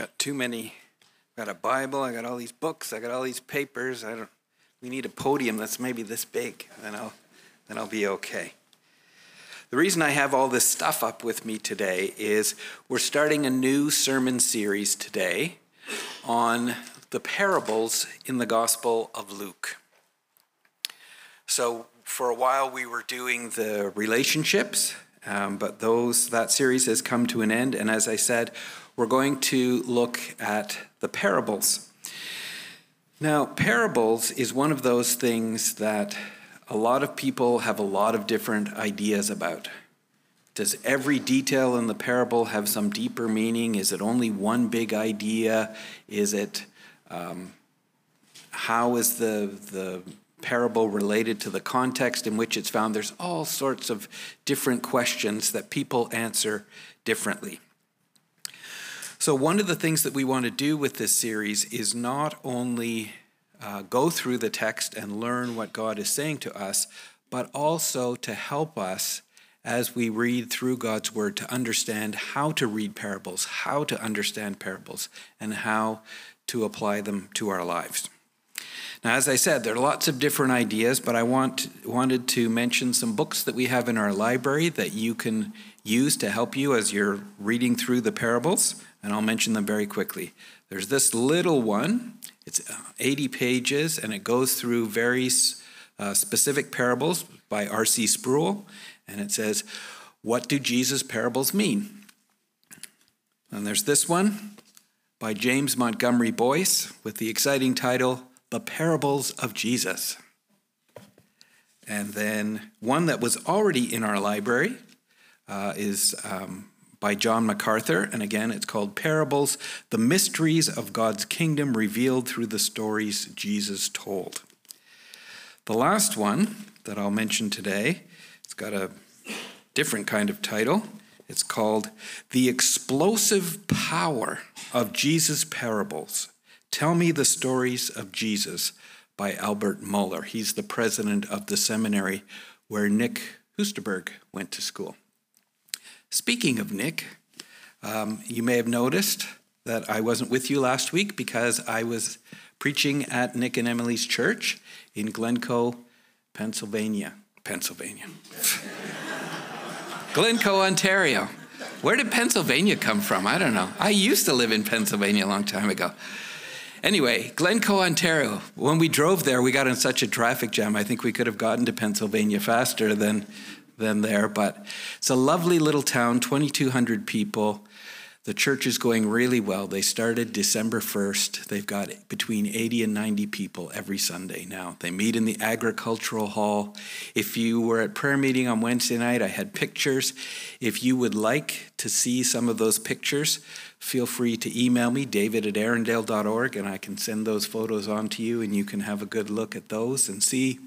got too many. I got a Bible. I got all these books. I got all these papers. I don't. We need a podium that's maybe this big. Then I'll, then I'll be okay. The reason I have all this stuff up with me today is we're starting a new sermon series today on the parables in the Gospel of Luke. So for a while we were doing the relationships, um, but those that series has come to an end. And as I said, we're going to look at the parables. Now, parables is one of those things that a lot of people have a lot of different ideas about. Does every detail in the parable have some deeper meaning? Is it only one big idea? Is it um, how is the the parable related to the context in which it's found? There's all sorts of different questions that people answer differently. So, one of the things that we want to do with this series is not only uh, go through the text and learn what God is saying to us, but also to help us as we read through God's Word to understand how to read parables, how to understand parables, and how to apply them to our lives. Now, as I said, there are lots of different ideas, but I want, wanted to mention some books that we have in our library that you can use to help you as you're reading through the parables and I'll mention them very quickly. There's this little one, it's uh, 80 pages, and it goes through very uh, specific parables by R.C. Sproul, and it says, What do Jesus' parables mean? And there's this one by James Montgomery Boice with the exciting title, The Parables of Jesus. And then one that was already in our library uh, is um, by John MacArthur, and again, it's called Parables The Mysteries of God's Kingdom Revealed Through the Stories Jesus Told. The last one that I'll mention today, it's got a different kind of title. It's called The Explosive Power of Jesus' Parables. Tell Me the Stories of Jesus by Albert Mohler. He's the president of the seminary where Nick Husterberg went to school. Speaking of Nick, um, you may have noticed that I wasn't with you last week because I was preaching at Nick and Emily's church in Glencoe, Pennsylvania. Pennsylvania. Glencoe, Ontario. Where did Pennsylvania come from? I don't know. I used to live in Pennsylvania a long time ago. Anyway, Glencoe, Ontario. When we drove there, we got in such a traffic jam. I think we could have gotten to Pennsylvania faster than than there, but it's a lovely little town, 2,200 people. The church is going really well. They started December 1st. They've got between 80 and 90 people every Sunday now. They meet in the agricultural hall. If you were at prayer meeting on Wednesday night, I had pictures. If you would like to see some of those pictures, feel free to email me, david at arrendale.org, and I can send those photos on to you, and you can have a good look at those and see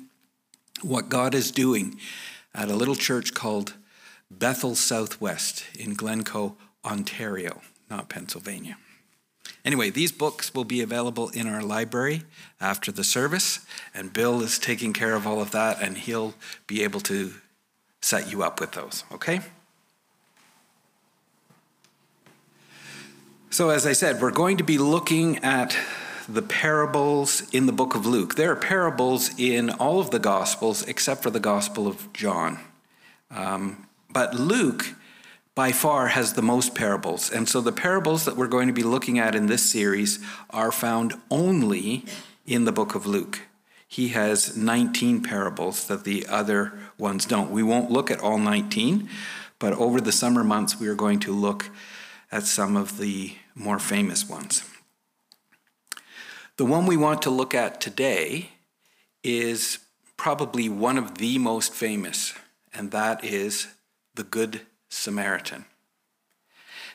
what God is doing at a little church called Bethel Southwest in Glencoe, Ontario, not Pennsylvania. Anyway, these books will be available in our library after the service, and Bill is taking care of all of that, and he'll be able to set you up with those, okay? So, as I said, we're going to be looking at the parables in the book of Luke. There are parables in all of the Gospels except for the Gospel of John. Um, but Luke, by far, has the most parables. And so the parables that we're going to be looking at in this series are found only in the book of Luke. He has 19 parables that the other ones don't. We won't look at all 19, but over the summer months, we are going to look at some of the more famous ones. The one we want to look at today is probably one of the most famous, and that is the Good Samaritan.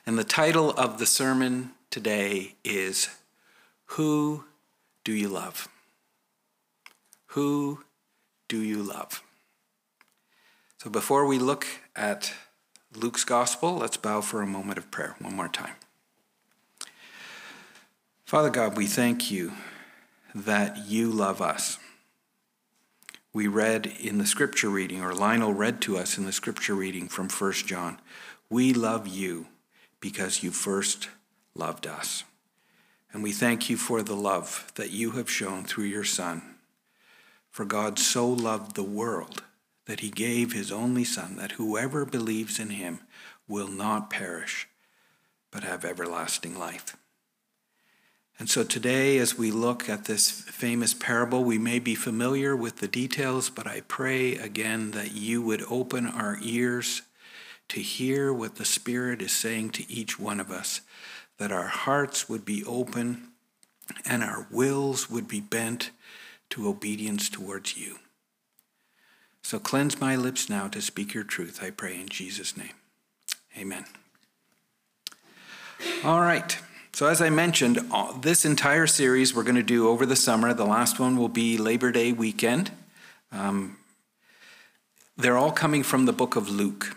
And the title of the sermon today is Who Do You Love? Who do you love? So before we look at Luke's gospel, let's bow for a moment of prayer one more time. Father God, we thank you that you love us. We read in the scripture reading, or Lionel read to us in the scripture reading from 1 John, we love you because you first loved us. And we thank you for the love that you have shown through your Son. For God so loved the world that he gave his only Son, that whoever believes in him will not perish, but have everlasting life. And so today, as we look at this famous parable, we may be familiar with the details, but I pray again that you would open our ears to hear what the Spirit is saying to each one of us, that our hearts would be open and our wills would be bent to obedience towards you. So cleanse my lips now to speak your truth, I pray in Jesus' name. Amen. All right. So, as I mentioned, uh, this entire series we're going to do over the summer. The last one will be Labor Day weekend. Um, they're all coming from the book of Luke.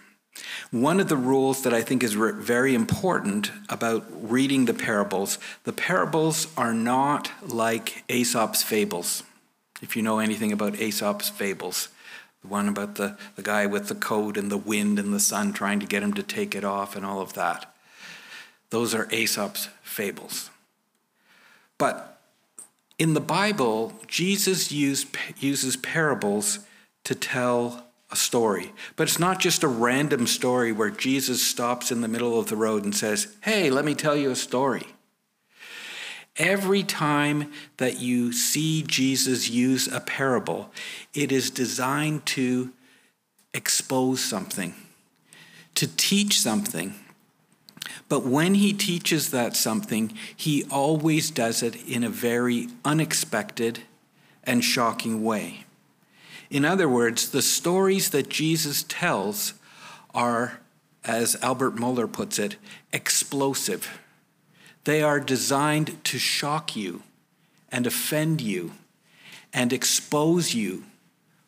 One of the rules that I think is very important about reading the parables the parables are not like Aesop's fables. If you know anything about Aesop's fables, the one about the, the guy with the coat and the wind and the sun trying to get him to take it off and all of that. Those are Aesop's fables. But in the Bible, Jesus used, uses parables to tell a story. But it's not just a random story where Jesus stops in the middle of the road and says, Hey, let me tell you a story. Every time that you see Jesus use a parable, it is designed to expose something, to teach something. But when he teaches that something, he always does it in a very unexpected and shocking way. In other words, the stories that Jesus tells are, as Albert Mohler puts it, explosive. They are designed to shock you and offend you and expose you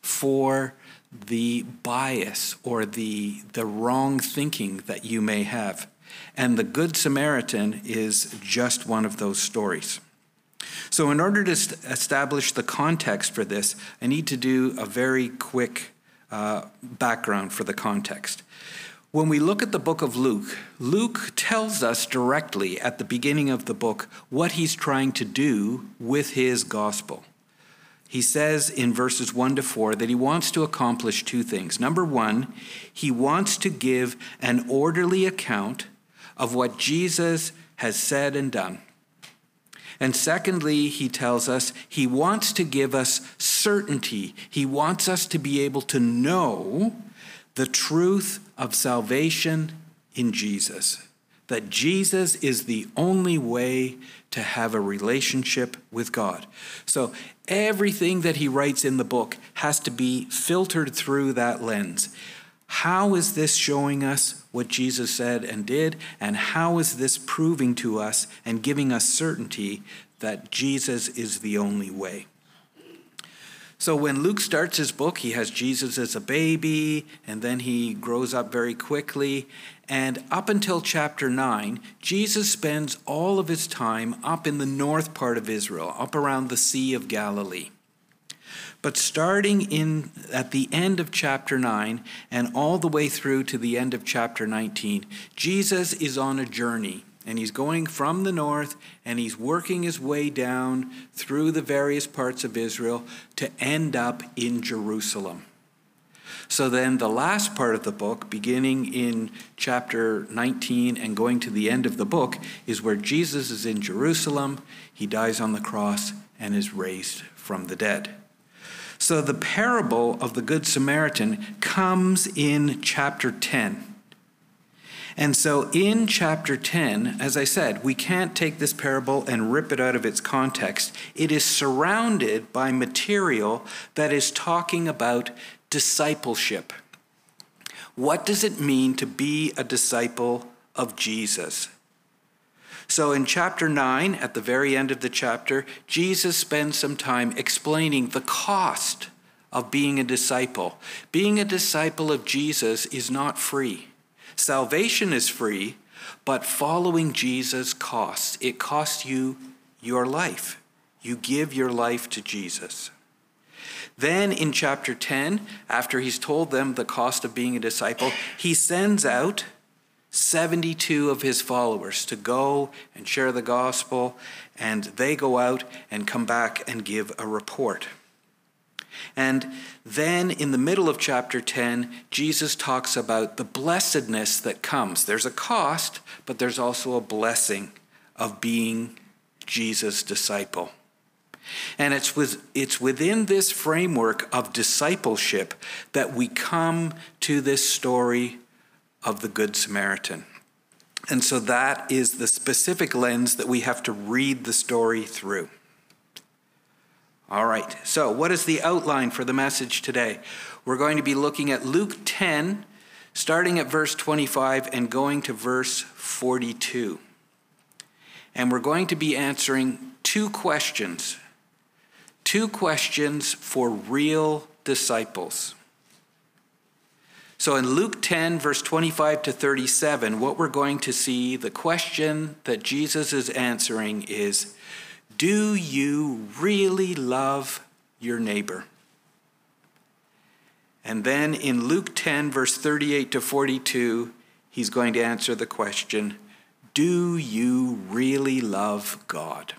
for the bias or the, the wrong thinking that you may have. And the Good Samaritan is just one of those stories. So, in order to establish the context for this, I need to do a very quick uh, background for the context. When we look at the book of Luke, Luke tells us directly at the beginning of the book what he's trying to do with his gospel. He says in verses 1 to 4 that he wants to accomplish two things. Number one, he wants to give an orderly account of what Jesus has said and done. And secondly, he tells us he wants to give us certainty. He wants us to be able to know the truth of salvation in Jesus. That Jesus is the only way to have a relationship with God. So everything that he writes in the book has to be filtered through that lens. How is this showing us what Jesus said and did? And how is this proving to us and giving us certainty that Jesus is the only way? So when Luke starts his book, he has Jesus as a baby, and then he grows up very quickly. And up until chapter 9, Jesus spends all of his time up in the north part of Israel, up around the Sea of Galilee. But starting in at the end of chapter 9 and all the way through to the end of chapter 19, Jesus is on a journey and he's going from the north and he's working his way down through the various parts of Israel to end up in Jerusalem. So then, the last part of the book, beginning in chapter 19 and going to the end of the book, is where Jesus is in Jerusalem, he dies on the cross, and is raised from the dead. So the parable of the Good Samaritan comes in chapter 10. And so in chapter 10, as I said, we can't take this parable and rip it out of its context. It is surrounded by material that is talking about discipleship. What does it mean to be a disciple of Jesus? So in chapter 9, at the very end of the chapter, Jesus spends some time explaining the cost of being a disciple. Being a disciple of Jesus is not free. Salvation is free, but following Jesus costs. It costs you your life. You give your life to Jesus. Then in chapter 10, after he's told them the cost of being a disciple, he sends out 72 of his followers to go and share the gospel, and they go out and come back and give a report. And then in the middle of chapter 10, Jesus talks about the blessedness that comes. There's a cost, but there's also a blessing of being Jesus' disciple. And it's, with, it's within this framework of discipleship that we come to this story of the Good Samaritan. And so that is the specific lens that we have to read the story through. All right, so what is the outline for the message today? We're going to be looking at Luke 10, starting at verse 25 and going to verse 42. And we're going to be answering two questions. Two questions for real disciples. So in Luke 10, verse 25 to 37, what we're going to see, the question that Jesus is answering is Do you really love your neighbor? And then in Luke 10, verse 38 to 42, he's going to answer the question Do you really love God?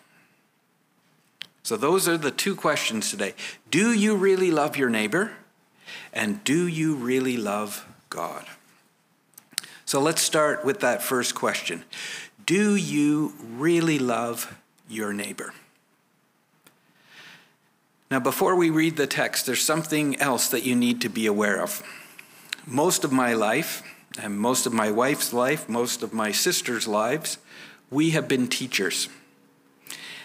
So those are the two questions today. Do you really love your neighbor? And do you really love God? So let's start with that first question Do you really love your neighbor? Now, before we read the text, there's something else that you need to be aware of. Most of my life, and most of my wife's life, most of my sister's lives, we have been teachers.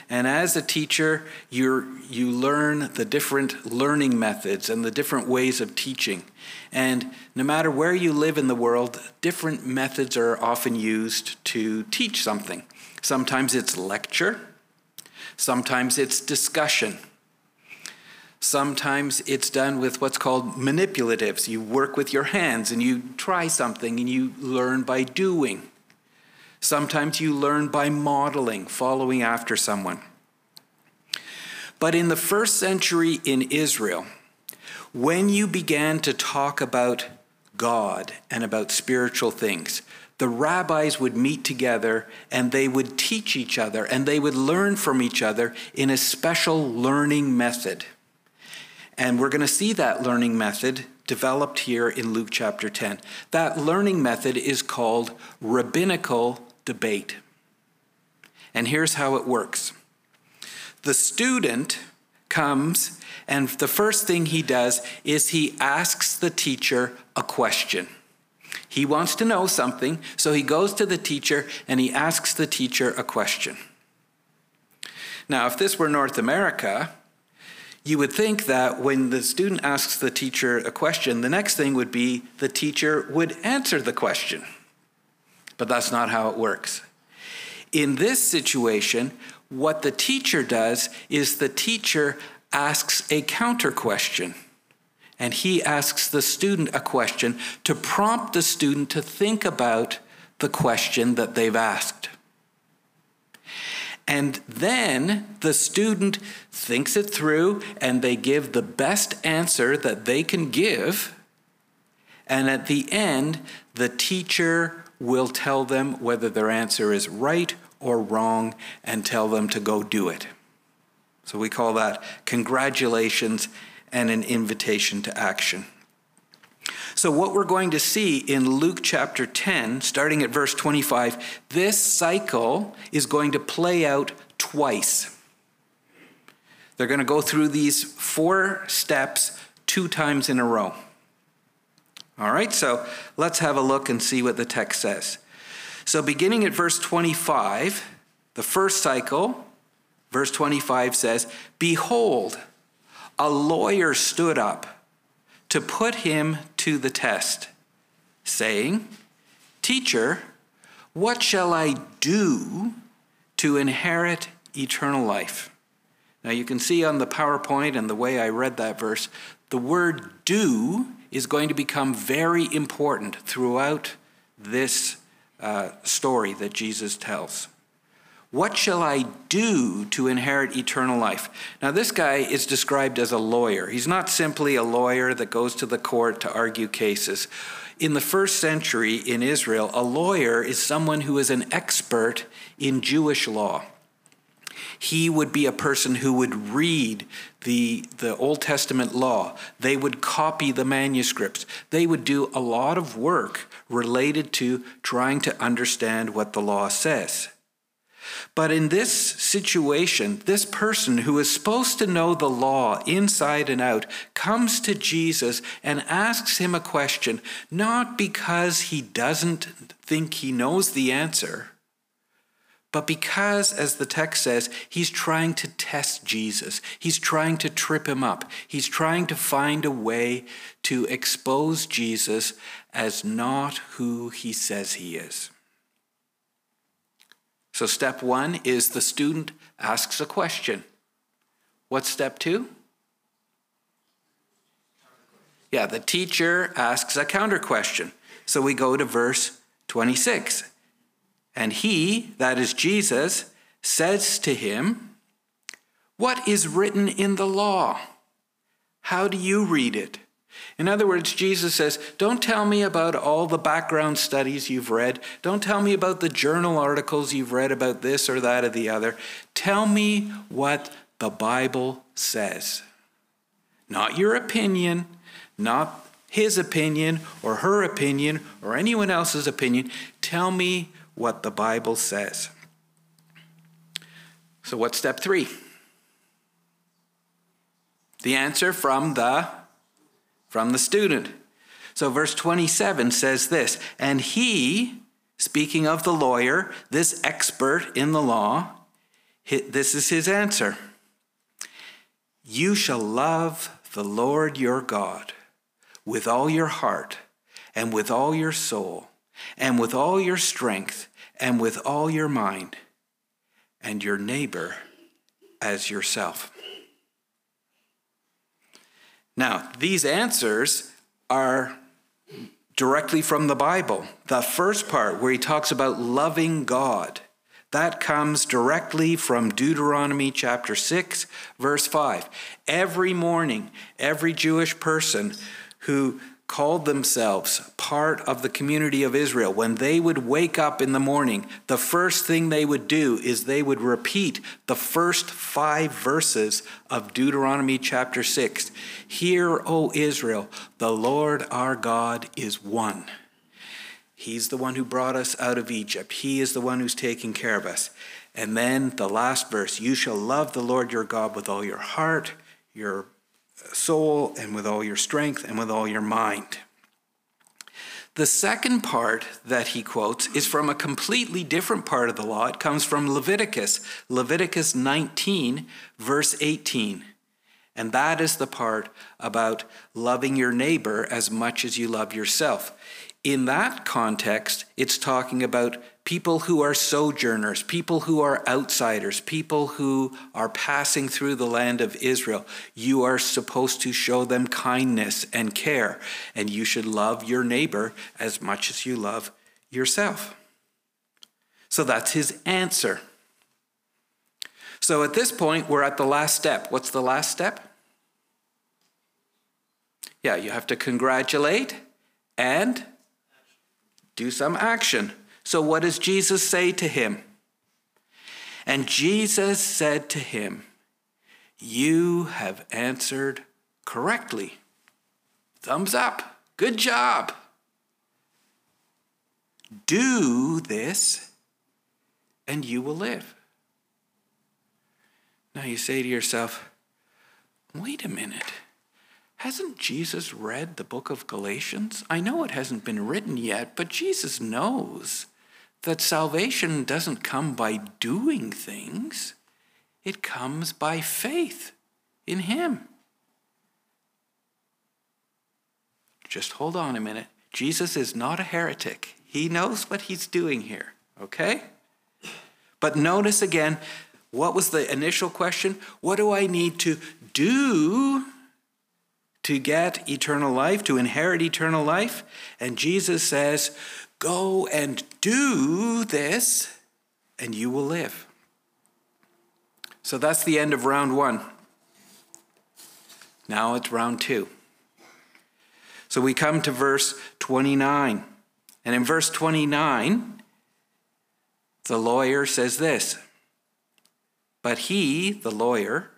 And as a teacher, you you learn the different learning methods and the different ways of teaching. And no matter where you live in the world, different methods are often used to teach something. Sometimes it's lecture, sometimes it's discussion. Sometimes it's done with what's called manipulatives. You work with your hands and you try something and you learn by doing. Sometimes you learn by modeling, following after someone. But in the first century in Israel, when you began to talk about God and about spiritual things, the rabbis would meet together and they would teach each other and they would learn from each other in a special learning method. And we're going to see that learning method developed here in Luke chapter 10. That learning method is called rabbinical debate. And here's how it works the student comes, and the first thing he does is he asks the teacher a question. He wants to know something, so he goes to the teacher and he asks the teacher a question. Now, if this were North America, you would think that when the student asks the teacher a question, the next thing would be the teacher would answer the question. But that's not how it works. In this situation, what the teacher does is the teacher asks a counter question. And he asks the student a question to prompt the student to think about the question that they've asked. And then the student thinks it through and they give the best answer that they can give. And at the end, the teacher will tell them whether their answer is right or wrong and tell them to go do it. So we call that congratulations and an invitation to action. So, what we're going to see in Luke chapter 10, starting at verse 25, this cycle is going to play out twice. They're going to go through these four steps two times in a row. All right, so let's have a look and see what the text says. So, beginning at verse 25, the first cycle, verse 25 says, Behold, a lawyer stood up to put him to the test, saying, Teacher, what shall I do to inherit eternal life? Now, you can see on the PowerPoint and the way I read that verse, the word do is going to become very important throughout this uh, story that Jesus tells. What shall I do to inherit eternal life? Now, this guy is described as a lawyer. He's not simply a lawyer that goes to the court to argue cases. in the first century in Israel, a lawyer is someone who is an expert in Jewish law. He would be a person who would read the, the Old Testament law. They would copy the manuscripts. They would do a lot of work related to trying to understand what the law says. But in this situation, this person who is supposed to know the law inside and out comes to Jesus and asks him a question, not because he doesn't think he knows the answer, but because, as the text says, he's trying to test Jesus. He's trying to trip him up. He's trying to find a way to expose Jesus as not who he says he is. So, step one is the student asks a question. What's step two? Yeah, the teacher asks a counter question. So we go to verse 26. And he, that is Jesus, says to him, What is written in the law? How do you read it? In other words, Jesus says, Don't tell me about all the background studies you've read. Don't tell me about the journal articles you've read about this or that or the other. Tell me what the Bible says. Not your opinion, not his opinion or her opinion or anyone else's opinion. Tell me what the Bible says. So, what's step three? The answer from the from the student. So, verse 27 says this And he, speaking of the lawyer, this expert in the law, this is his answer You shall love the Lord your God with all your heart, and with all your soul, and with all your strength, and with all your mind, and your neighbor as yourself. Now, these answers are directly from the Bible. The first part, where he talks about loving God, that comes directly from Deuteronomy chapter 6, verse 5. Every morning, every Jewish person who called themselves part of the community of Israel, when they would wake up in the morning, the first thing they would do is they would repeat the first five verses of Deuteronomy chapter 6. Hear, O Israel, the Lord our God is one. He's the one who brought us out of Egypt. He is the one who's taking care of us. And then the last verse You shall love the Lord your God with all your heart, your soul and with all your strength and with all your mind. The second part that he quotes is from a completely different part of the law. It comes from Leviticus, Leviticus 19, verse 18. And that is the part about loving your neighbor as much as you love yourself. In that context, it's talking about people who are sojourners, people who are outsiders, people who are passing through the land of Israel. You are supposed to show them kindness and care, and you should love your neighbor as much as you love yourself. So that's his answer. So at this point, we're at the last step. What's the last step? Yeah, you have to congratulate and do some action. So, what does Jesus say to him? And Jesus said to him, You have answered correctly. Thumbs up. Good job. Do this, and you will live. Now you say to yourself, Wait a minute. Hasn't Jesus read the book of Galatians? I know it hasn't been written yet, but Jesus knows that salvation doesn't come by doing things, it comes by faith in Him. Just hold on a minute. Jesus is not a heretic. He knows what he's doing here, okay? But notice again, what was the initial question? What do I need to do to get eternal life, to inherit eternal life? And Jesus says, Go and do this, and you will live. So that's the end of round one. Now it's round two. So we come to verse 29. And in verse 29, the lawyer says this But he, the lawyer,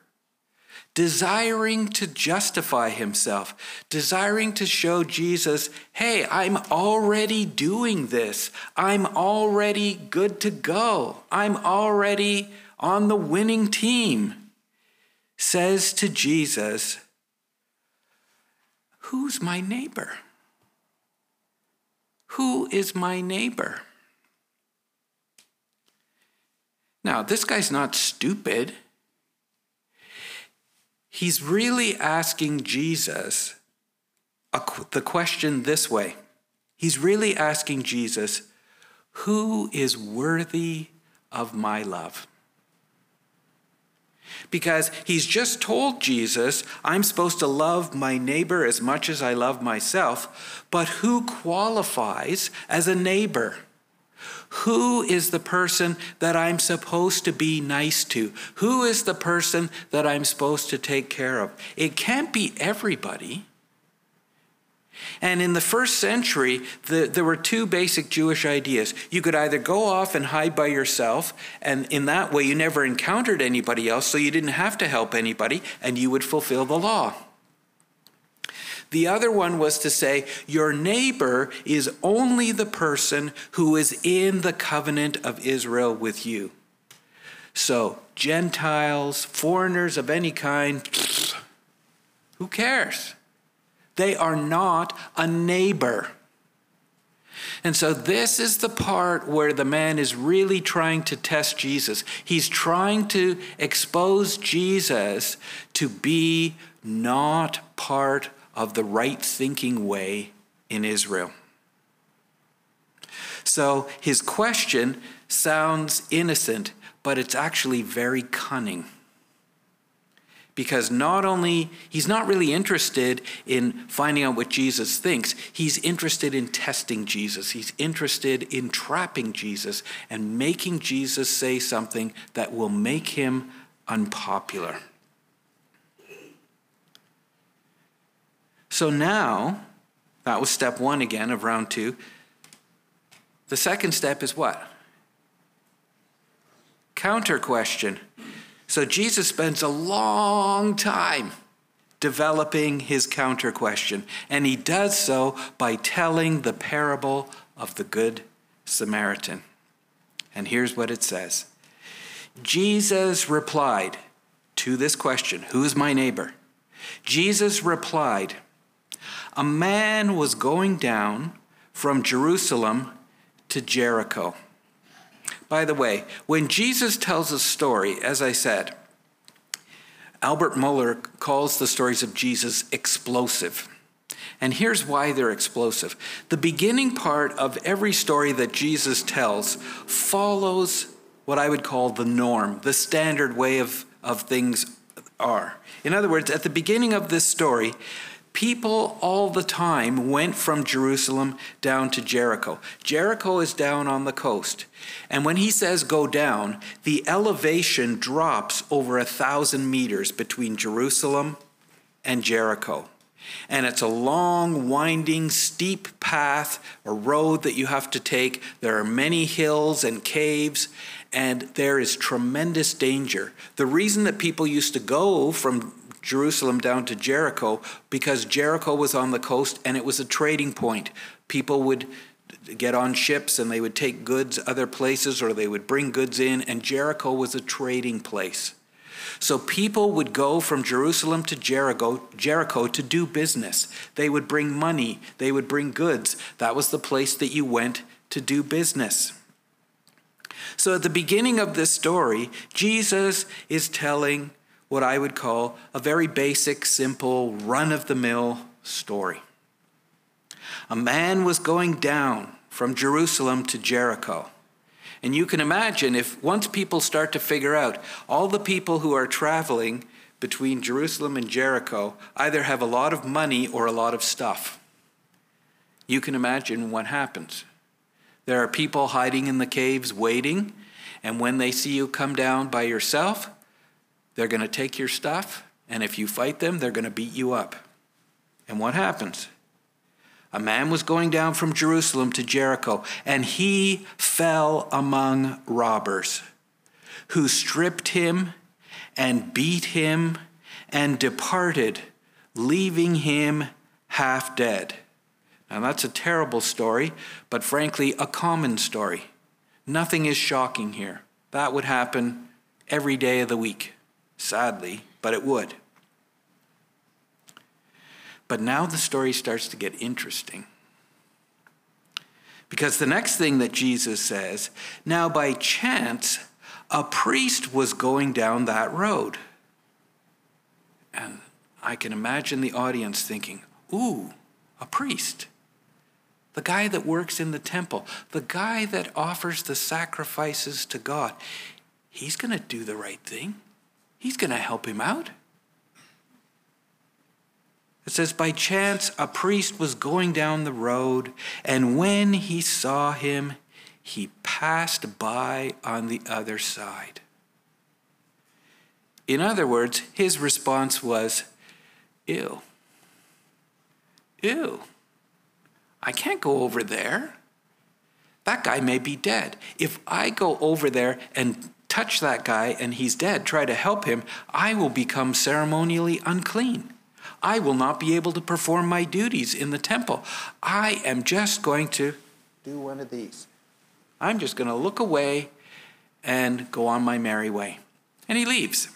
desiring to justify himself, desiring to show Jesus, hey, I'm already doing this. I'm already good to go. I'm already on the winning team, says to Jesus, Who's my neighbor? Who is my neighbor? Now, this guy's not stupid. He's really asking Jesus a, the question this way. He's really asking Jesus, Who is worthy of my love? Because he's just told Jesus, I'm supposed to love my neighbor as much as I love myself, but who qualifies as a neighbor? Who is the person that I'm supposed to be nice to? Who is the person that I'm supposed to take care of? It can't be everybody. And in the first century, the, there were two basic Jewish ideas. You could either go off and hide by yourself, and in that way, you never encountered anybody else, so you didn't have to help anybody, and you would fulfill the law. The other one was to say, Your neighbor is only the person who is in the covenant of Israel with you. So, Gentiles, foreigners of any kind, who cares? They are not a neighbor. And so, this is the part where the man is really trying to test Jesus. He's trying to expose Jesus to be not part of the right thinking way in Israel. So his question sounds innocent, but it's actually very cunning. Because not only, he's not really interested in finding out what Jesus thinks, he's interested in testing Jesus. He's interested in trapping Jesus and making Jesus say something that will make him unpopular. So now, that was step one again of round two. The second step is what? Counter question. So Jesus spends a long time developing his counter question, and he does so by telling the parable of the Good Samaritan. And here's what it says Jesus replied to this question Who's my neighbor? Jesus replied, a man was going down from Jerusalem to Jericho. By the way, when Jesus tells a story, as I said, Albert Mohler calls the stories of Jesus explosive. And here's why they're explosive. The beginning part of every story that Jesus tells follows what I would call the norm, the standard way of, of things are. In other words, at the beginning of this story, People all the time went from Jerusalem down to Jericho. Jericho is down on the coast. And when he says go down, the elevation drops over a thousand meters between Jerusalem and Jericho. And it's a long, winding, steep path, a road that you have to take. There are many hills and caves, and there is tremendous danger. The reason that people used to go from Jerusalem down to Jericho because Jericho was on the coast and it was a trading point. People would get on ships and they would take goods other places or they would bring goods in, and Jericho was a trading place. So people would go from Jerusalem to Jericho, Jericho to do business. They would bring money, they would bring goods. That was the place that you went to do business. So at the beginning of this story, Jesus is telling what I would call a very basic, simple, run of the mill story. A man was going down from Jerusalem to Jericho. And you can imagine if once people start to figure out all the people who are traveling between Jerusalem and Jericho either have a lot of money or a lot of stuff. You can imagine what happens. There are people hiding in the caves waiting, and when they see you come down by yourself, they're going to take your stuff, and if you fight them, they're going to beat you up. And what happens? a man was going down from Jerusalem to Jericho, and he fell among robbers, who stripped him and beat him and departed, leaving him half dead. Now, that's a terrible story, but frankly, a common story. Nothing is shocking here. That would happen every day of the week, sadly, but it would. But now the story starts to get interesting. Because the next thing that Jesus says, now by chance, a priest was going down that road. And I can imagine the audience thinking, ooh, a priest. The guy that works in the temple, the guy that offers the sacrifices to God, he's going to do the right thing. He's going to help him out. It says, By chance, a priest was going down the road, and when he saw him, he passed by on the other side. In other words, his response was, Ew. Ew. I can't go over there. That guy may be dead. If I go over there and touch that guy and he's dead, try to help him, I will become ceremonially unclean. I will not be able to perform my duties in the temple. I am just going to do one of these. I'm just going to look away and go on my merry way. And he leaves.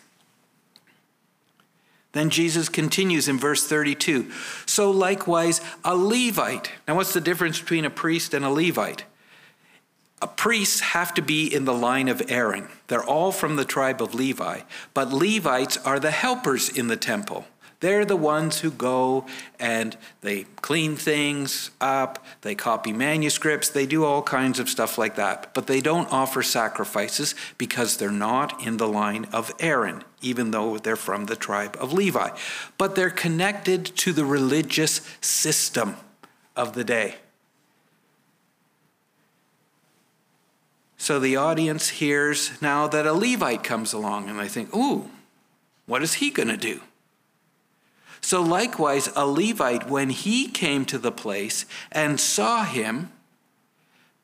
Then Jesus continues in verse 32 So likewise, a Levite. Now, what's the difference between a priest and a Levite? Priests have to be in the line of Aaron. They're all from the tribe of Levi, but Levites are the helpers in the temple. They're the ones who go and they clean things up, they copy manuscripts, they do all kinds of stuff like that. But they don't offer sacrifices because they're not in the line of Aaron, even though they're from the tribe of Levi. But they're connected to the religious system of the day. So the audience hears now that a Levite comes along, and they think, ooh, what is he going to do? So likewise, a Levite, when he came to the place and saw him,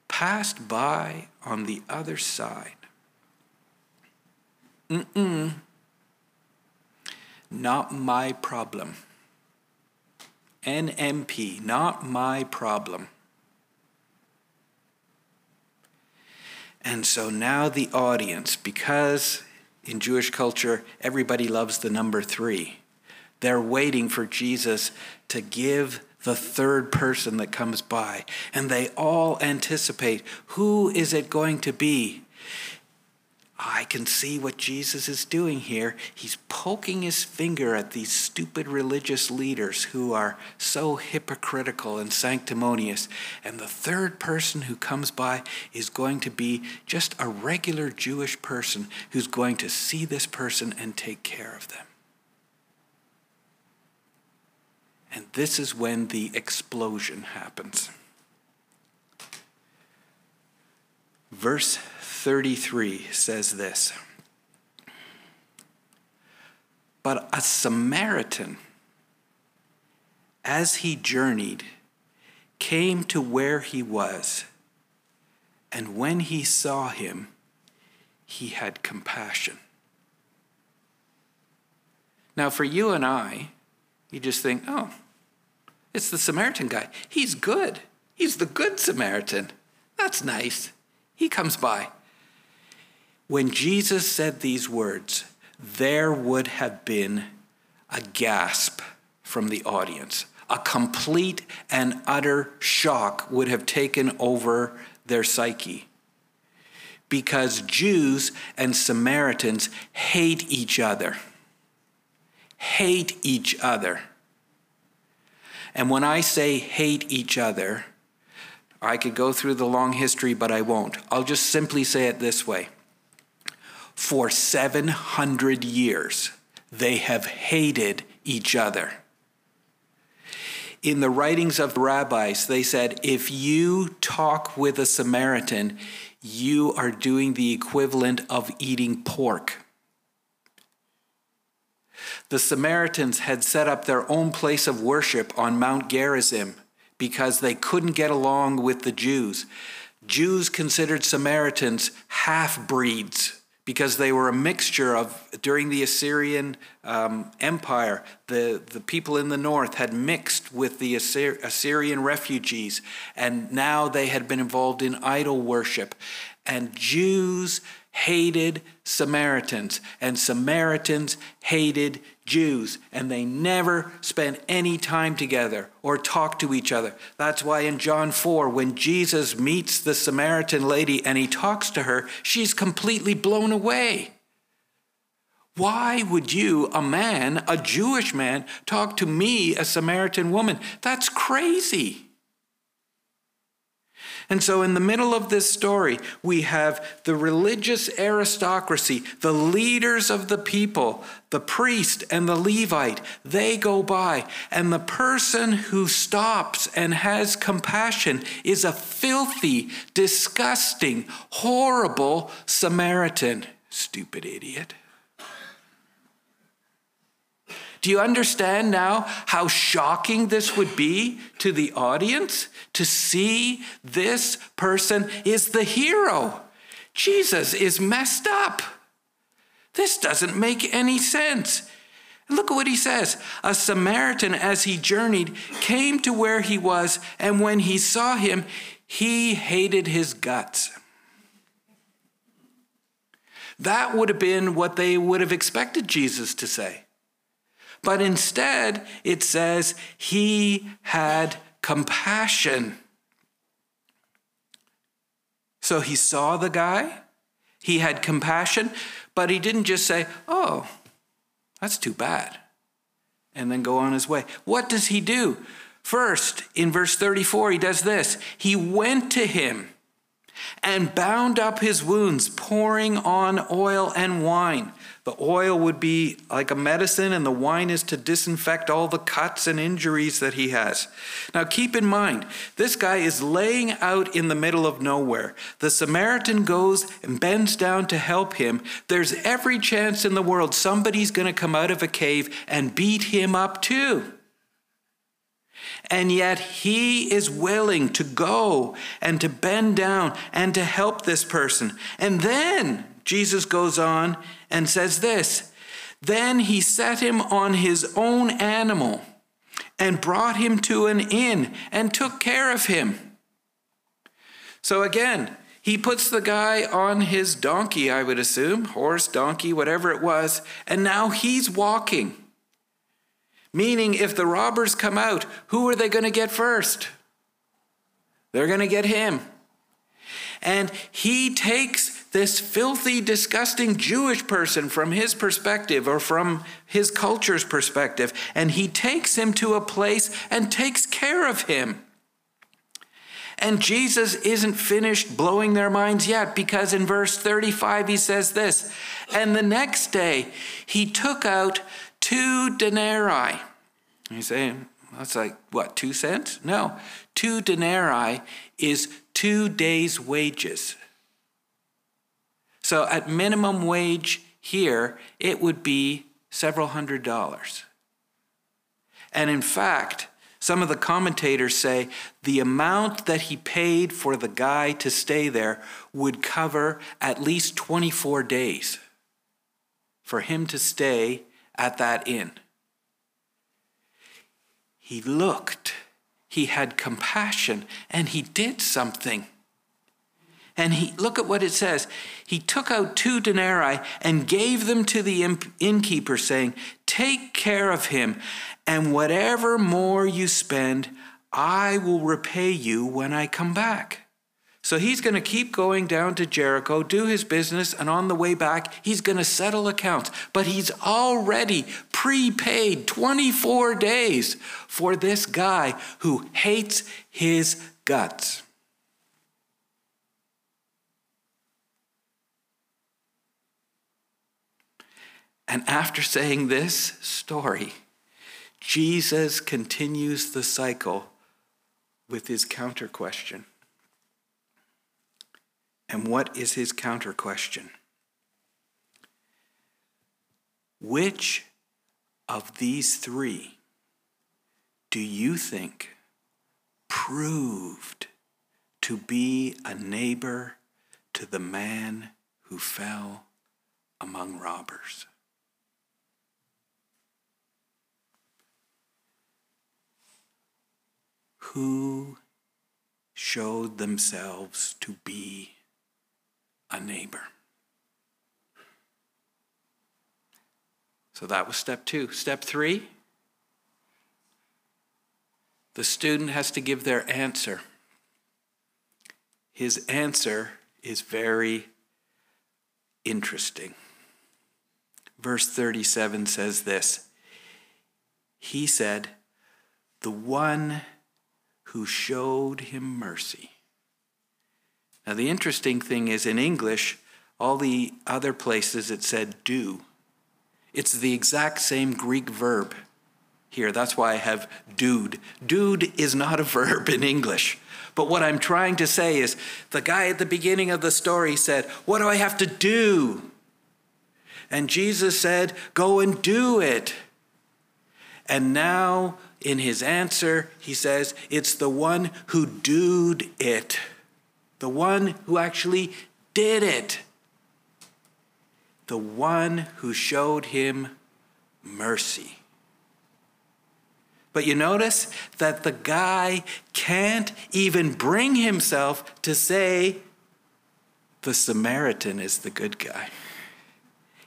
passed by on the other side. Mm-mm. Not my problem. NMP, not my problem. And so now the audience, because in Jewish culture, everybody loves the number three. They're waiting for Jesus to give the third person that comes by. And they all anticipate who is it going to be? I can see what Jesus is doing here. He's poking his finger at these stupid religious leaders who are so hypocritical and sanctimonious. And the third person who comes by is going to be just a regular Jewish person who's going to see this person and take care of them. And this is when the explosion happens. Verse 33 says this But a Samaritan, as he journeyed, came to where he was, and when he saw him, he had compassion. Now, for you and I, you just think, oh, it's the Samaritan guy. He's good. He's the good Samaritan. That's nice. He comes by. When Jesus said these words, there would have been a gasp from the audience. A complete and utter shock would have taken over their psyche. Because Jews and Samaritans hate each other hate each other. And when I say hate each other, I could go through the long history, but I won't. I'll just simply say it this way For 700 years, they have hated each other. In the writings of rabbis, they said if you talk with a Samaritan, you are doing the equivalent of eating pork. The Samaritans had set up their own place of worship on Mount Gerizim because they couldn't get along with the Jews. Jews considered Samaritans half breeds because they were a mixture of, during the Assyrian um, Empire, the, the people in the north had mixed with the Assyr- Assyrian refugees, and now they had been involved in idol worship. And Jews hated Samaritans, and Samaritans hated Jews, and they never spent any time together or talked to each other. That's why in John 4, when Jesus meets the Samaritan lady and he talks to her, she's completely blown away. Why would you, a man, a Jewish man, talk to me, a Samaritan woman? That's crazy. And so, in the middle of this story, we have the religious aristocracy, the leaders of the people, the priest and the Levite. They go by, and the person who stops and has compassion is a filthy, disgusting, horrible Samaritan. Stupid idiot. Do you understand now how shocking this would be to the audience to see this person is the hero? Jesus is messed up. This doesn't make any sense. Look at what he says. A Samaritan, as he journeyed, came to where he was, and when he saw him, he hated his guts. That would have been what they would have expected Jesus to say. But instead, it says he had compassion. So he saw the guy, he had compassion, but he didn't just say, Oh, that's too bad, and then go on his way. What does he do? First, in verse 34, he does this He went to him and bound up his wounds, pouring on oil and wine. The oil would be like a medicine, and the wine is to disinfect all the cuts and injuries that he has. Now, keep in mind, this guy is laying out in the middle of nowhere. The Samaritan goes and bends down to help him. There's every chance in the world somebody's going to come out of a cave and beat him up too. And yet he is willing to go and to bend down and to help this person. And then Jesus goes on and says this Then he set him on his own animal and brought him to an inn and took care of him. So again, he puts the guy on his donkey, I would assume, horse, donkey, whatever it was, and now he's walking. Meaning, if the robbers come out, who are they going to get first? They're going to get him. And he takes this filthy, disgusting Jewish person from his perspective or from his culture's perspective, and he takes him to a place and takes care of him. And Jesus isn't finished blowing their minds yet because in verse 35 he says this And the next day he took out two denarii. You say, that's like, what, two cents? No. Two denarii is two days' wages. So at minimum wage here, it would be several hundred dollars. And in fact, some of the commentators say the amount that he paid for the guy to stay there would cover at least 24 days for him to stay at that inn. He looked, he had compassion, and he did something. And he look at what it says. He took out two denarii and gave them to the innkeeper, saying, Take care of him, and whatever more you spend, I will repay you when I come back. So he's going to keep going down to Jericho, do his business, and on the way back, he's going to settle accounts. But he's already prepaid 24 days for this guy who hates his guts. And after saying this story, Jesus continues the cycle with his counter question. And what is his counter question? Which of these three do you think proved to be a neighbor to the man who fell among robbers. Who showed themselves to be a neighbor. So that was step two. Step three the student has to give their answer. His answer is very interesting. Verse 37 says this He said, The one who showed him mercy. Now, the interesting thing is in English, all the other places it said do. It's the exact same Greek verb here. That's why I have dude. Dude is not a verb in English. But what I'm trying to say is the guy at the beginning of the story said, What do I have to do? And Jesus said, Go and do it. And now in his answer, he says, It's the one who doed it, the one who actually did it, the one who showed him mercy. But you notice that the guy can't even bring himself to say, the Samaritan is the good guy.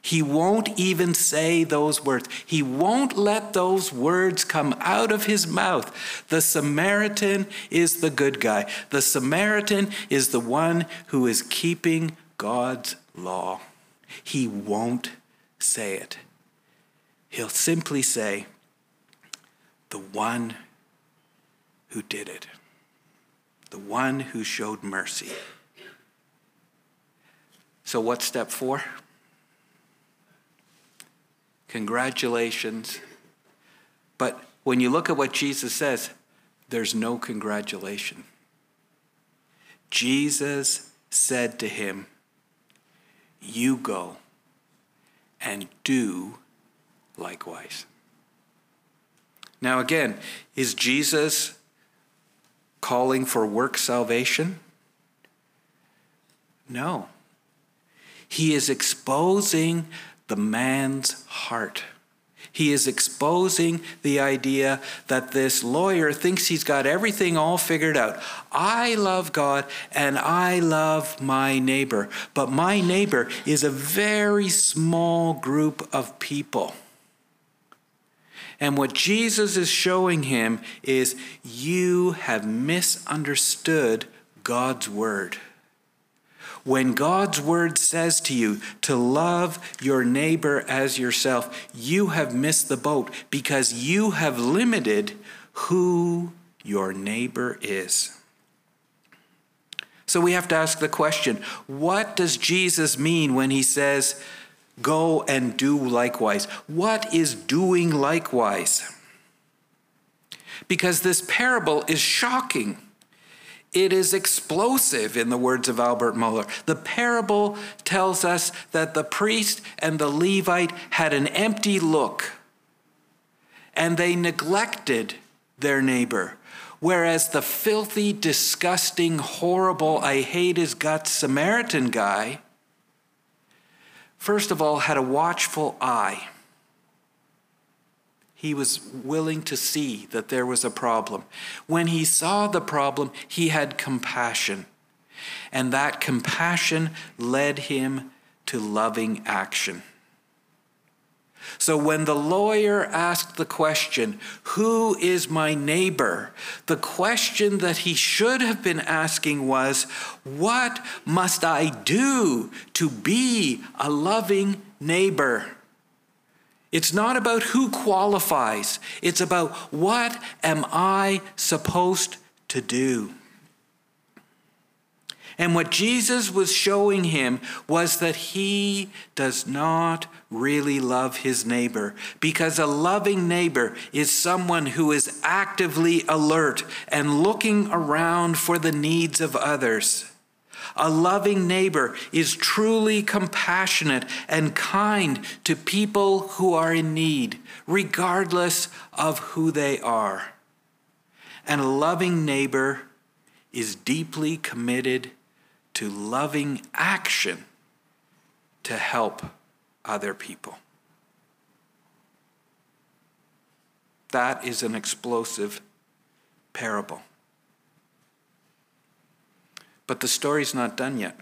He won't even say those words. He won't let those words come out of his mouth. The Samaritan is the good guy. The Samaritan is the one who is keeping God's law. He won't say it. He'll simply say, the one who did it, the one who showed mercy. So, what's step four? Congratulations. But when you look at what Jesus says, there's no congratulation. Jesus said to him, You go and do likewise. Now, again, is Jesus calling for work salvation? No. He is exposing the man's heart. He is exposing the idea that this lawyer thinks he's got everything all figured out. I love God and I love my neighbor, but my neighbor is a very small group of people. And what Jesus is showing him is you have misunderstood God's word. When God's word says to you to love your neighbor as yourself, you have missed the boat because you have limited who your neighbor is. So we have to ask the question what does Jesus mean when he says, Go and do likewise. What is doing likewise? Because this parable is shocking. It is explosive, in the words of Albert Mohler. The parable tells us that the priest and the Levite had an empty look and they neglected their neighbor. Whereas the filthy, disgusting, horrible, I hate his guts Samaritan guy first of all, had a watchful eye. He was willing to see that there was a problem. When he saw the problem, he had compassion. And that compassion led him to loving action. So when the lawyer asked the question, Who is my neighbor? the question that he should have been asking was, What must I do to be a loving neighbor? It's not about who qualifies, it's about what am I supposed to do? And what Jesus was showing him was that he does not really love his neighbor because a loving neighbor is someone who is actively alert and looking around for the needs of others. A loving neighbor is truly compassionate and kind to people who are in need, regardless of who they are. And a loving neighbor is deeply committed to loving action to help other people. That is an explosive parable. But the story's not done yet.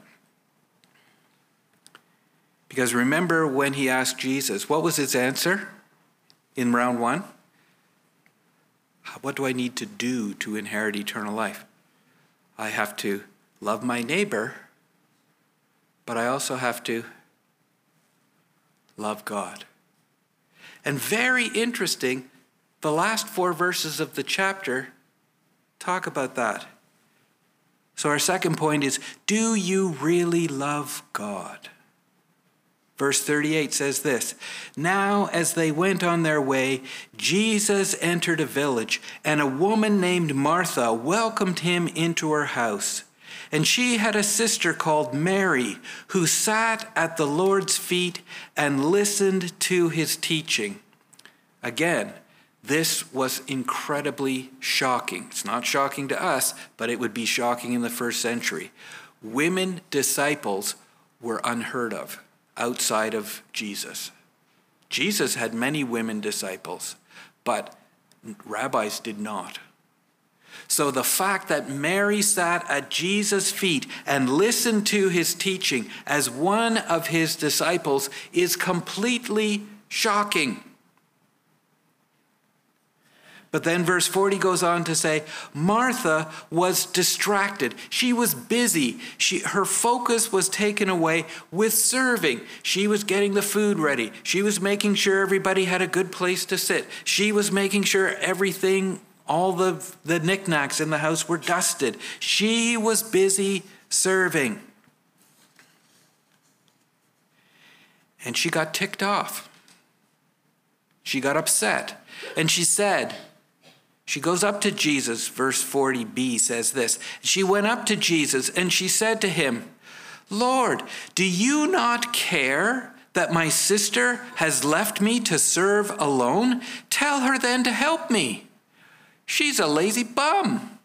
Because remember when he asked Jesus, what was his answer in round one? What do I need to do to inherit eternal life? I have to love my neighbor, but I also have to love God. And very interesting, the last four verses of the chapter talk about that. So, our second point is do you really love God? Verse 38 says this Now, as they went on their way, Jesus entered a village, and a woman named Martha welcomed him into her house. And she had a sister called Mary, who sat at the Lord's feet and listened to his teaching. Again, this was incredibly shocking. It's not shocking to us, but it would be shocking in the first century. Women disciples were unheard of outside of Jesus. Jesus had many women disciples, but rabbis did not. So the fact that Mary sat at Jesus' feet and listened to his teaching as one of his disciples is completely shocking. But then verse 40 goes on to say Martha was distracted. She was busy. She, her focus was taken away with serving. She was getting the food ready. She was making sure everybody had a good place to sit. She was making sure everything all the, the knickknacks in the house were dusted. She was busy serving. And she got ticked off. She got upset. And she said, she goes up to Jesus, verse 40b says this. She went up to Jesus and she said to him, Lord, do you not care that my sister has left me to serve alone? Tell her then to help me. She's a lazy bum.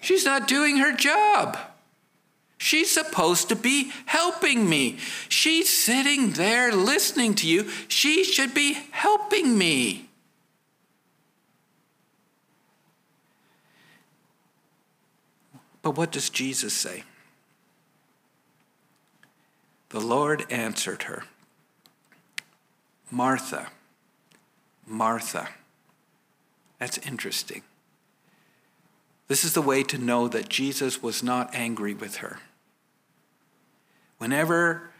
She's not doing her job. She's supposed to be helping me. She's sitting there listening to you. She should be helping me. But what does Jesus say? The Lord answered her Martha, Martha. That's interesting. This is the way to know that Jesus was not angry with her. Whenever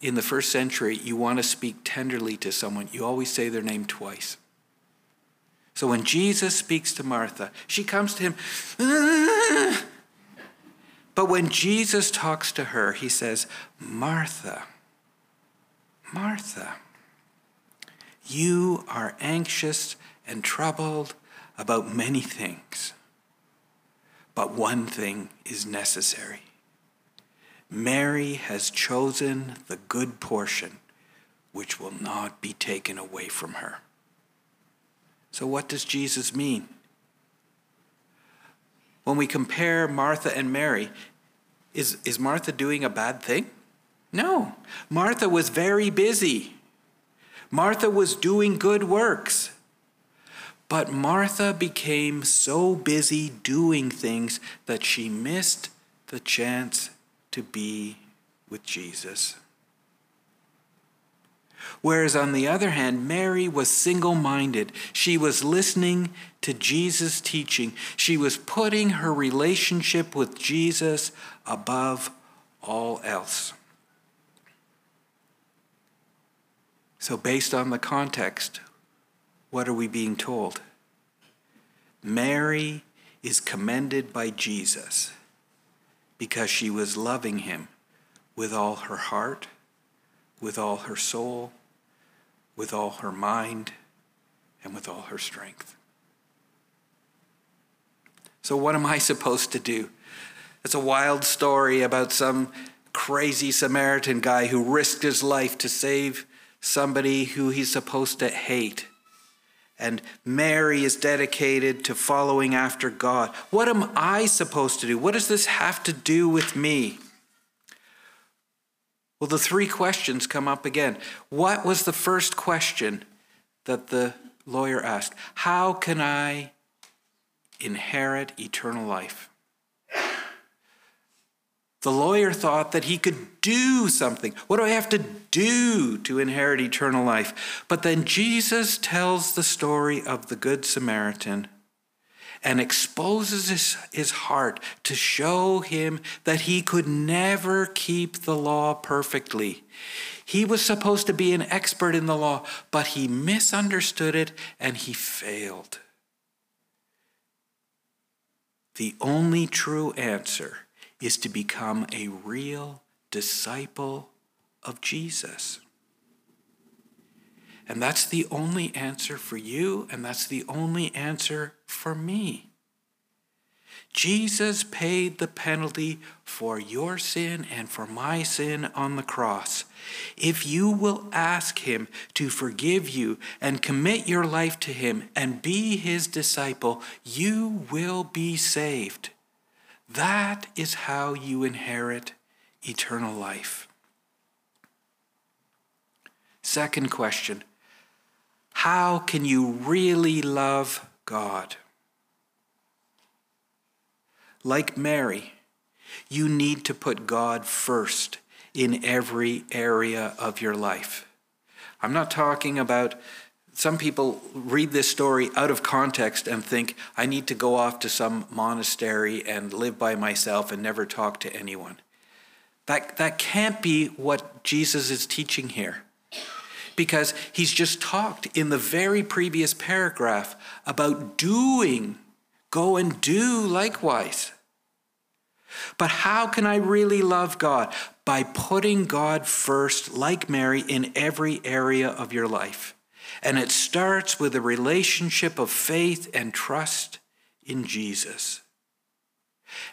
in the first century you want to speak tenderly to someone, you always say their name twice. So when Jesus speaks to Martha, she comes to him. Ah, But when Jesus talks to her, he says, Martha, Martha, you are anxious and troubled about many things, but one thing is necessary. Mary has chosen the good portion, which will not be taken away from her. So, what does Jesus mean? When we compare Martha and Mary, is, is Martha doing a bad thing? No. Martha was very busy. Martha was doing good works. But Martha became so busy doing things that she missed the chance to be with Jesus. Whereas, on the other hand, Mary was single minded. She was listening to Jesus' teaching, she was putting her relationship with Jesus above all else. So, based on the context, what are we being told? Mary is commended by Jesus because she was loving him with all her heart, with all her soul, with all her mind, and with all her strength. So, what am I supposed to do? It's a wild story about some crazy Samaritan guy who risked his life to save somebody who he's supposed to hate. and Mary is dedicated to following after God. What am I supposed to do? What does this have to do with me? Well, the three questions come up again. What was the first question that the lawyer asked? How can I inherit eternal life? The lawyer thought that he could do something. What do I have to do to inherit eternal life? But then Jesus tells the story of the Good Samaritan and exposes his, his heart to show him that he could never keep the law perfectly. He was supposed to be an expert in the law, but he misunderstood it and he failed. The only true answer is to become a real disciple of Jesus. And that's the only answer for you, and that's the only answer for me. Jesus paid the penalty for your sin and for my sin on the cross. If you will ask Him to forgive you and commit your life to Him and be His disciple, you will be saved. That is how you inherit eternal life. Second question How can you really love God? Like Mary, you need to put God first in every area of your life. I'm not talking about some people read this story out of context and think, I need to go off to some monastery and live by myself and never talk to anyone. That, that can't be what Jesus is teaching here. Because he's just talked in the very previous paragraph about doing. Go and do likewise. But how can I really love God? By putting God first, like Mary, in every area of your life. And it starts with a relationship of faith and trust in Jesus.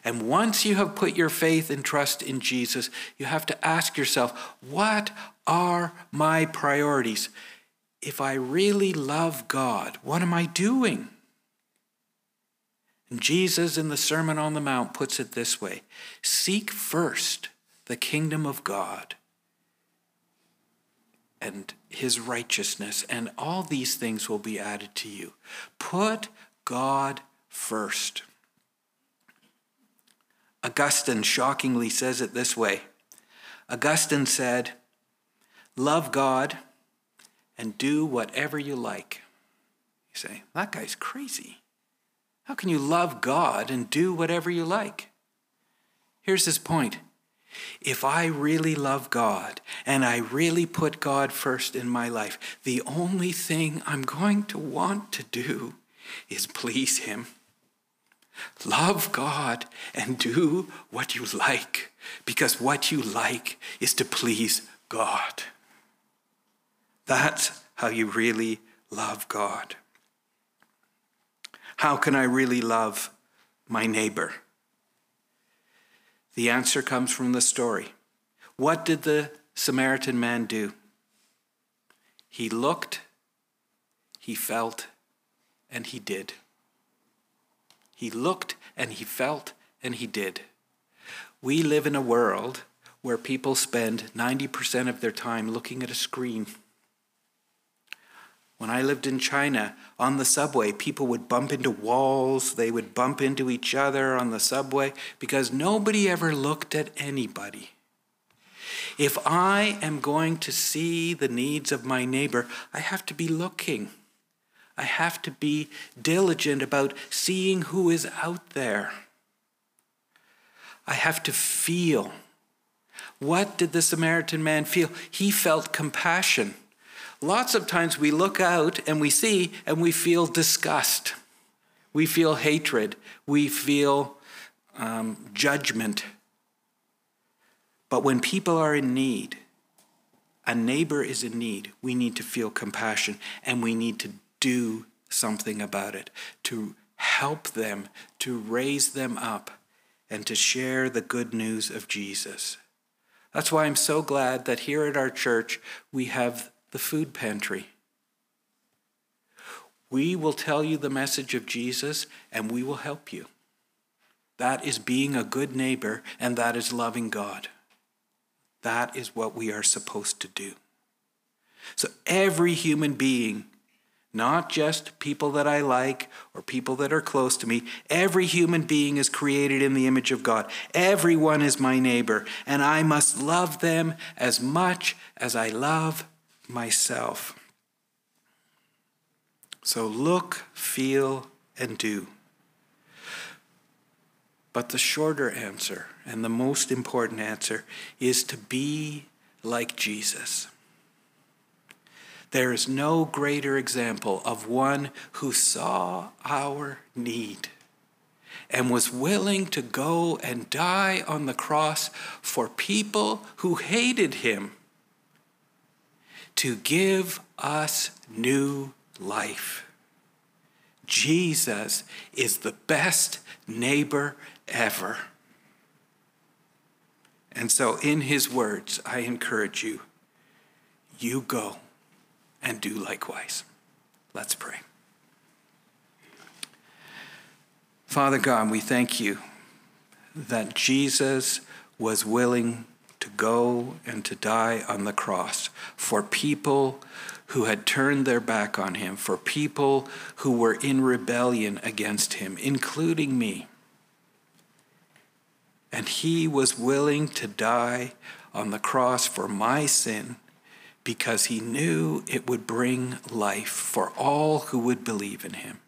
And once you have put your faith and trust in Jesus, you have to ask yourself, what are my priorities? If I really love God, what am I doing? And Jesus in the Sermon on the Mount puts it this way Seek first the kingdom of God and his righteousness, and all these things will be added to you. Put God first. Augustine shockingly says it this way Augustine said, Love God and do whatever you like. You say, that guy's crazy. How can you love God and do whatever you like? Here's his point if I really love God and I really put God first in my life, the only thing I'm going to want to do is please Him. Love God and do what you like, because what you like is to please God. That's how you really love God. How can I really love my neighbor? The answer comes from the story. What did the Samaritan man do? He looked, he felt, and he did. He looked and he felt and he did. We live in a world where people spend 90% of their time looking at a screen. When I lived in China, on the subway, people would bump into walls, they would bump into each other on the subway because nobody ever looked at anybody. If I am going to see the needs of my neighbor, I have to be looking. I have to be diligent about seeing who is out there. I have to feel. What did the Samaritan man feel? He felt compassion. Lots of times we look out and we see and we feel disgust. We feel hatred. We feel um, judgment. But when people are in need, a neighbor is in need, we need to feel compassion and we need to do something about it, to help them, to raise them up, and to share the good news of Jesus. That's why I'm so glad that here at our church we have the food pantry. We will tell you the message of Jesus and we will help you. That is being a good neighbor and that is loving God. That is what we are supposed to do. So every human being, not just people that I like or people that are close to me, every human being is created in the image of God. Everyone is my neighbor, and I must love them as much as I love myself. So look, feel, and do. But the shorter answer and the most important answer is to be like Jesus. There is no greater example of one who saw our need and was willing to go and die on the cross for people who hated him to give us new life. Jesus is the best neighbor ever. And so, in his words, I encourage you you go and do likewise. Let's pray. Father God, we thank you that Jesus was willing to go and to die on the cross for people who had turned their back on him, for people who were in rebellion against him, including me. And he was willing to die on the cross for my sin because he knew it would bring life for all who would believe in him.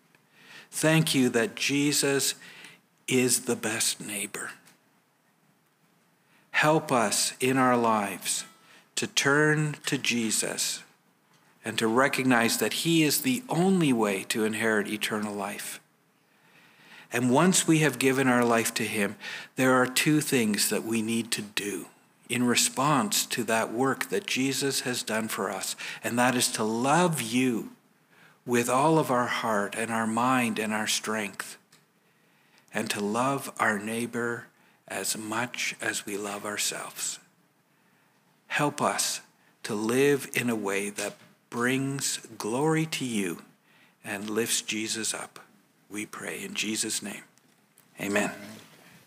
Thank you that Jesus is the best neighbor. Help us in our lives to turn to Jesus and to recognize that he is the only way to inherit eternal life. And once we have given our life to him, there are two things that we need to do in response to that work that Jesus has done for us, and that is to love you with all of our heart and our mind and our strength, and to love our neighbor as much as we love ourselves. Help us to live in a way that brings glory to you and lifts Jesus up. We pray in Jesus' name. Amen.